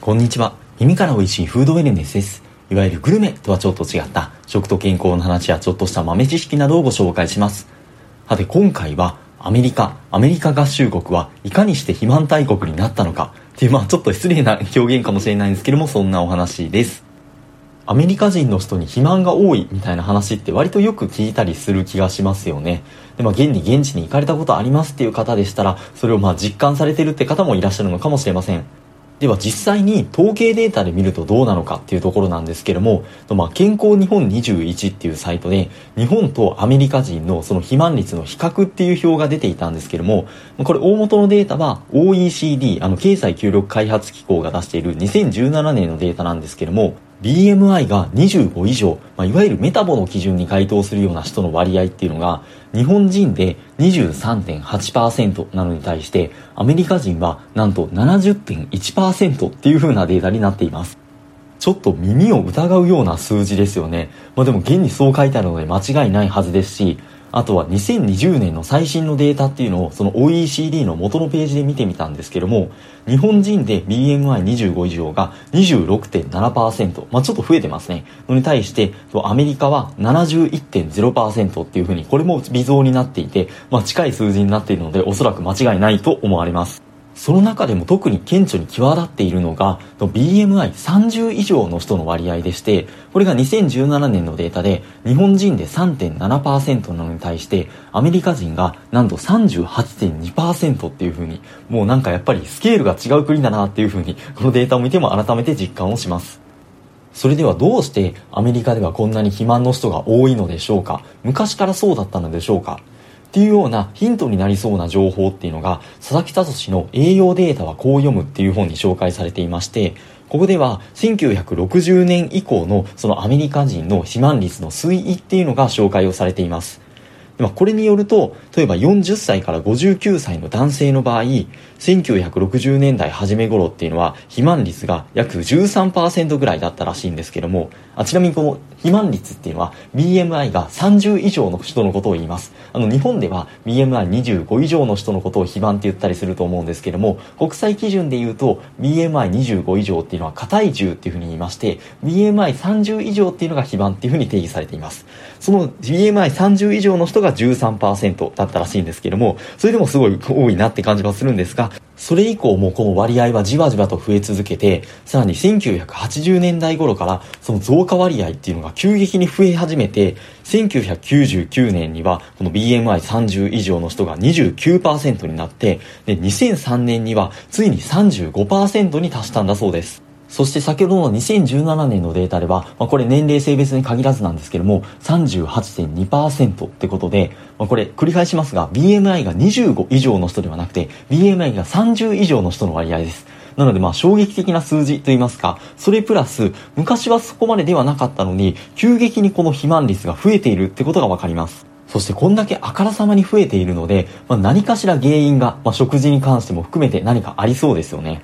こんにちは。耳から美味しいフードウェルネスです。いわゆるグルメとはちょっと違った食と健康の話やちょっとした豆知識などをご紹介します。さて今回はアメリカ、アメリカ合衆国はいかにして肥満大国になったのかっていうまあちょっと失礼な表現かもしれないんですけどもそんなお話です。アメリカ人の人に肥満が多いみたいな話って割とよく聞いたりする気がしますよね。で、まあ、現に現地に行かれたことありますっていう方でしたら、それをまあ実感されてるって方もいらっしゃるのかもしれません。では実際に統計データで見るとどうなのかっていうところなんですけれども、まあ、健康日本21っていうサイトで、日本とアメリカ人のその肥満率の比較っていう表が出ていたんですけれども、これ大元のデータは OECD、あの経済協力開発機構が出している2017年のデータなんですけれども、BMI が25以上、まあ、いわゆるメタボの基準に該当するような人の割合っていうのが、日本人で23.8%なのに対して、アメリカ人はなんと70.1%っていう風なデータになっています。ちょっと耳を疑うような数字ですよね。まあでも現にそう書いてあるので間違いないはずですし、あとは2020年の最新のデータっていうのをその OECD の元のページで見てみたんですけども、日本人で BMI25 以上が26.7%、まあちょっと増えてますね。のに対して、アメリカは71.0%っていうふうに、これも微増になっていて、まあ近い数字になっているので、おそらく間違いないと思われます。その中でも特に顕著に際立っているのが BMI30 以上の人の割合でしてこれが2017年のデータで日本人で3.7%なのに対してアメリカ人がなんと38.2%っていう風にもうなんかやっぱりスケールが違う国だなっていう風にこのデータを見ても改めて実感をします。それではどうしてアメリカではこんなに肥満の人が多いのでしょうか？昔からそうだったのでしょうか？っていうようなヒントになりそうな情報っていうのが佐々木聡の栄養データはこう読むっていう本に紹介されていましてここでは1960年以降のそのアメリカ人の肥満率の推移っていうのが紹介をされています。まあ、これによると、例えば40歳から59歳の男性の場合、1960年代初め頃っていうのは、肥満率が約13%ぐらいだったらしいんですけども、あちなみにこの肥満率っていうのは、BMI が30以上の人のことを言います。あの、日本では BMI25 以上の人のことを肥満って言ったりすると思うんですけども、国際基準で言うと、BMI25 以上っていうのは過体重っていうふうに言いまして、BMI30 以上っていうのが肥満っていうふうに定義されています。その BMI30 以上の人がが13%だったらしいんですけども、それでもすごい多いなって感じはするんですが、それ以降もこの割合はじわじわと増え続けて、さらに1980年代頃からその増加割合っていうのが急激に増え始めて、1999年にはこの BMI30 以上の人が29%になって、で、2003年にはついに35%に達したんだそうです。そして先ほどの2017年のデータでは、まあ、これ年齢性別に限らずなんですけども、38.2%ってことで、まあ、これ繰り返しますが、BMI が25以上の人ではなくて、BMI が30以上の人の割合です。なのでまあ衝撃的な数字といいますか、それプラス、昔はそこまでではなかったのに、急激にこの肥満率が増えているってことがわかります。そしてこんだけあからさまに増えているので、まあ、何かしら原因が、まあ、食事に関しても含めて何かありそうですよね。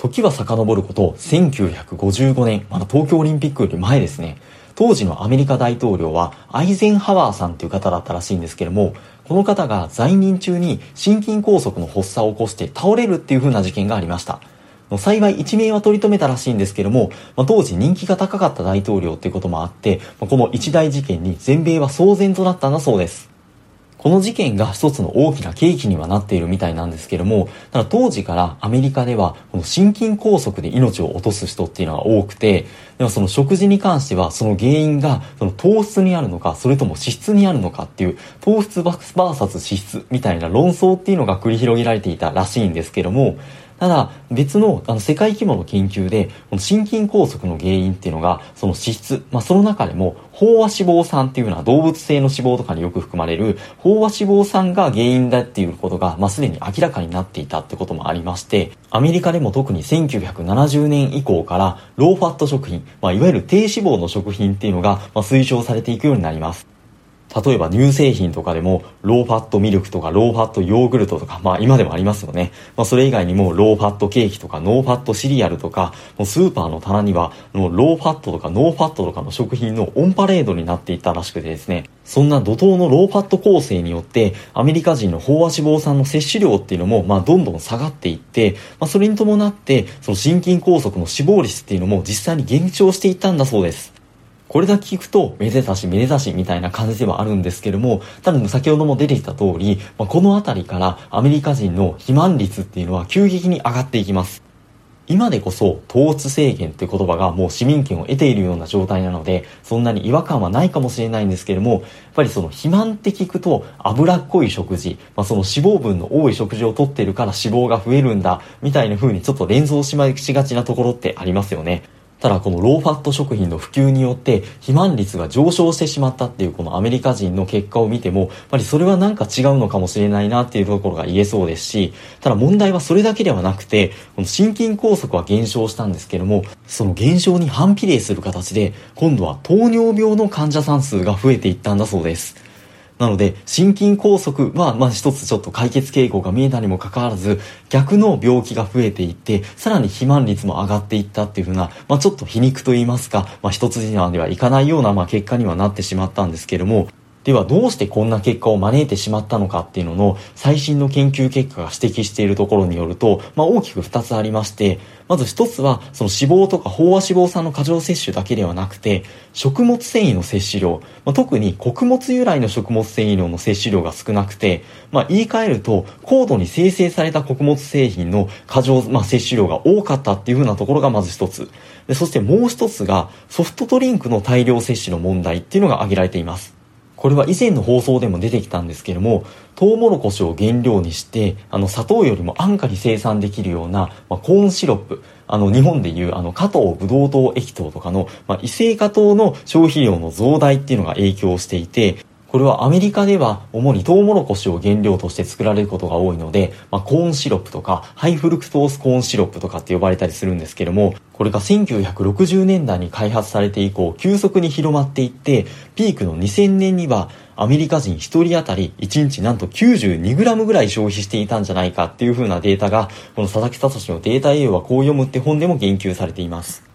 時は遡ること1955年、まだ東京オリンピックより前ですね。当時のアメリカ大統領はアイゼンハワーさんという方だったらしいんですけども、この方が在任中に心筋梗塞の発作を起こして倒れるっていう風な事件がありました。幸い一命は取り留めたらしいんですけども、まあ、当時人気が高かった大統領っていうこともあって、ま、この一大事件に全米は騒然となったんだそうです。この事件が一つの大きな契機にはなっているみたいなんですけども、ただ当時からアメリカでは、この心筋梗塞で命を落とす人っていうのが多くて、でもその食事に関しては、その原因が、その糖質にあるのか、それとも脂質にあるのかっていう、糖質バーサス脂質みたいな論争っていうのが繰り広げられていたらしいんですけども、ただ、別のあの世界規模の研究で、この心筋梗塞の原因っていうのが、その脂質、まあ、その中でも、飽和脂肪酸っていうのは動物性の脂肪とかによく含まれる、飽和脂肪酸が原因だっていうことが、まあ、すでに明らかになっていたってこともありまして、アメリカでも特に1970年以降から、ローファット食品、まあ、いわゆる低脂肪の食品っていうのが、まあ、推奨されていくようになります。例えば乳製品とかでもローファットミルクとかローファットヨーグルトとかまあ今でもありますよね、まあ、それ以外にもローファットケーキとかノーファットシリアルとかもうスーパーの棚にはもうローファットとかノーファットとかの食品のオンパレードになっていったらしくてですね。そんな怒涛のローファット攻勢によってアメリカ人の飽和脂肪酸の摂取量っていうのもまあどんどん下がっていって、まあ、それに伴ってその心筋梗塞の死亡率っていうのも実際に減少していったんだそうです。これだけ聞くと、めでたしめでたしみたいな感じではあるんですけども、ただ先ほども出てきた通り、まあ、この辺りからアメリカ人の肥満率っていうのは急激に上がっていきます。今でこそ糖質制限って言葉がもう市民権を得ているような状態なので、そんなに違和感はないかもしれないんですけども、やっぱりその肥満って聞くと脂っこい食事、まあ、その脂肪分の多い食事をとってるから脂肪が増えるんだ、みたいな風にちょっと連想しましがちなところってありますよね。ただこのローファット食品の普及によって肥満率が上昇してしまったっていうこのアメリカ人の結果を見ても、やっぱりそれはなんか違うのかもしれないなっていうところが言えそうですし、ただ問題はそれだけではなくて、この心筋梗塞は減少したんですけども、その減少に反比例する形で、今度は糖尿病の患者さん数が増えていったんだそうです。なので、心筋梗塞は、まあ一つちょっと解決傾向が見えたにもかかわらず、逆の病気が増えていって、さらに肥満率も上がっていったっていうふうな、まあちょっと皮肉と言いますか、まあ一筋縄ではいかないような、まあ結果にはなってしまったんですけれども、ではどうしてこんな結果を招いてしまったのかっていうのの最新の研究結果が指摘しているところによると、まあ、大きく2つありまして、まず1つはその脂肪とか飽和脂肪酸の過剰摂取だけではなくて、食物繊維の摂取量、まあ、特に穀物由来の食物繊維量の摂取量が少なくて、まあ、言い換えると高度に生成された穀物製品の過剰、まあ、摂取量が多かったっていうふうなところがまず1つ。でそしてもう1つがソフトドリンクの大量摂取の問題っていうのが挙げられています。これは以前の放送でも出てきたんですけども、トウモロコシを原料にして、あの、砂糖よりも安価に生産できるような、まあ、コーンシロップ、あの、日本でいう、あの、果糖ブドウ糖液糖とかの、まあ、異性化糖の消費量の増大っていうのが影響していて、これはアメリカでは主にトウモロコシを原料として作られることが多いので、まあ、コーンシロップとかハイフルクトースコーンシロップとかって呼ばれたりするんですけども、これが1960年代に開発されて以降急速に広まっていって、ピークの2000年にはアメリカ人1人当たり1日なんと 92g ぐらい消費していたんじゃないかっていう風なデータが、この佐々木聡のデータ栄養はこう読むって本でも言及されています。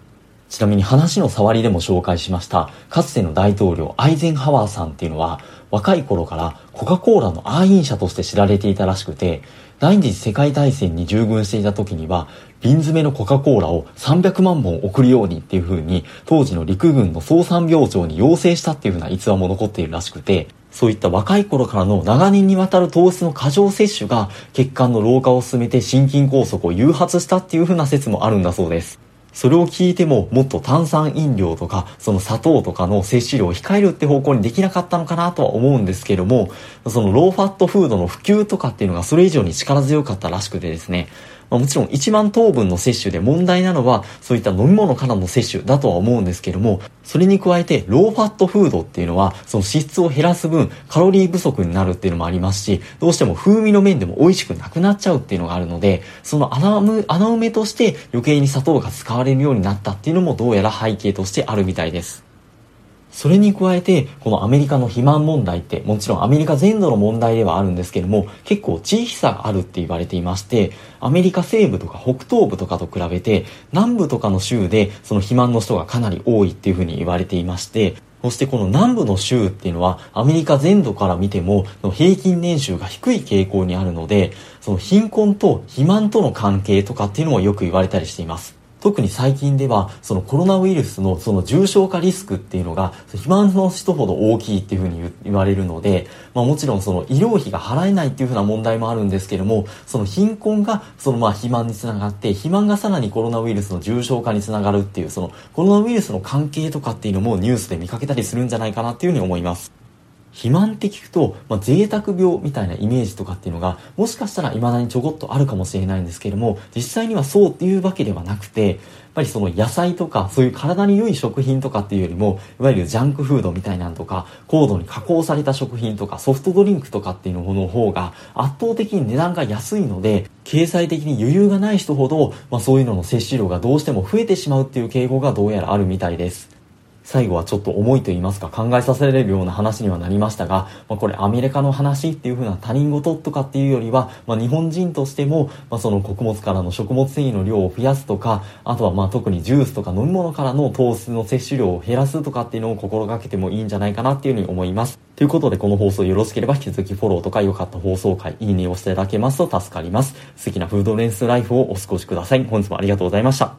ちなみに話の触りでも紹介しました、かつての大統領アイゼンハワーさんっていうのは、若い頃からコカ・コーラの愛飲者として知られていたらしくて、第二次世界大戦に従軍していた時には、瓶詰めのコカ・コーラを300万本送るようにっていう風に、当時の陸軍の総参病長に要請したっていう風な逸話も残っているらしくて、そういった若い頃からの長年にわたる糖質の過剰摂取が血管の老化を進めて心筋梗塞を誘発したっていう風な説もあるんだそうです。それを聞いてももっと炭酸飲料とかその砂糖とかの摂取量を控えるって方向にできなかったのかなとは思うんですけどもそのローファットフードの普及とかっていうのがそれ以上に力強かったらしくてですねまあ、もちろん一番糖分の摂取で問題なのはそういった飲み物からの摂取だとは思うんですけどもそれに加えてローファットフードっていうのはその脂質を減らす分カロリー不足になるっていうのもありますしどうしても風味の面でも美味しくなくなっちゃうっていうのがあるのでその穴埋めとして余計に砂糖が使われるようになったっていうのもどうやら背景としてあるみたいです。それに加えて、このアメリカの肥満問題って、もちろんアメリカ全土の問題ではあるんですけども、結構地域差があるって言われていまして、アメリカ西部とか北東部とかと比べて、南部とかの州でその肥満の人がかなり多いっていうふうに言われていまして、そしてこの南部の州っていうのはアメリカ全土から見ても平均年収が低い傾向にあるので、その貧困と肥満との関係とかっていうのもよく言われたりしています。特に最近ではそのコロナウイルスのその重症化リスクっていうのが肥満の人ほど大きいっていうふうに言われるので、まあ、もちろんその医療費が払えないっていうふうな問題もあるんですけどもその貧困がそのまあ肥満につながって肥満がさらにコロナウイルスの重症化につながるっていうそのコロナウイルスの関係とかっていうのもニュースで見かけたりするんじゃないかなっていうふうに思います。肥満って聞くと、まあ、贅沢病みたいなイメージとかっていうのが、もしかしたら未だにちょこっとあるかもしれないんですけれども、実際にはそうっていうわけではなくて、やっぱりその野菜とか、そういう体に良い食品とかっていうよりも、いわゆるジャンクフードみたいなんとか、高度に加工された食品とか、ソフトドリンクとかっていうのの方が、圧倒的に値段が安いので、経済的に余裕がない人ほど、まあそういうのの摂取量がどうしても増えてしまうっていう傾向がどうやらあるみたいです。最後はちょっと重いと言いますか考えさせられるような話にはなりましたが、まあ、これアメリカの話っていう風な他人事とかっていうよりは、まあ、日本人としても、まあ、その穀物からの食物繊維の量を増やすとか、あとはまあ特にジュースとか飲み物からの糖質の摂取量を減らすとかっていうのを心がけてもいいんじゃないかなっていう風に思います。ということでこの放送よろしければ引き続きフォローとか良かった放送回、いいねをしていただけますと助かります。素敵なフードレンスライフをお過ごしください。本日もありがとうございました。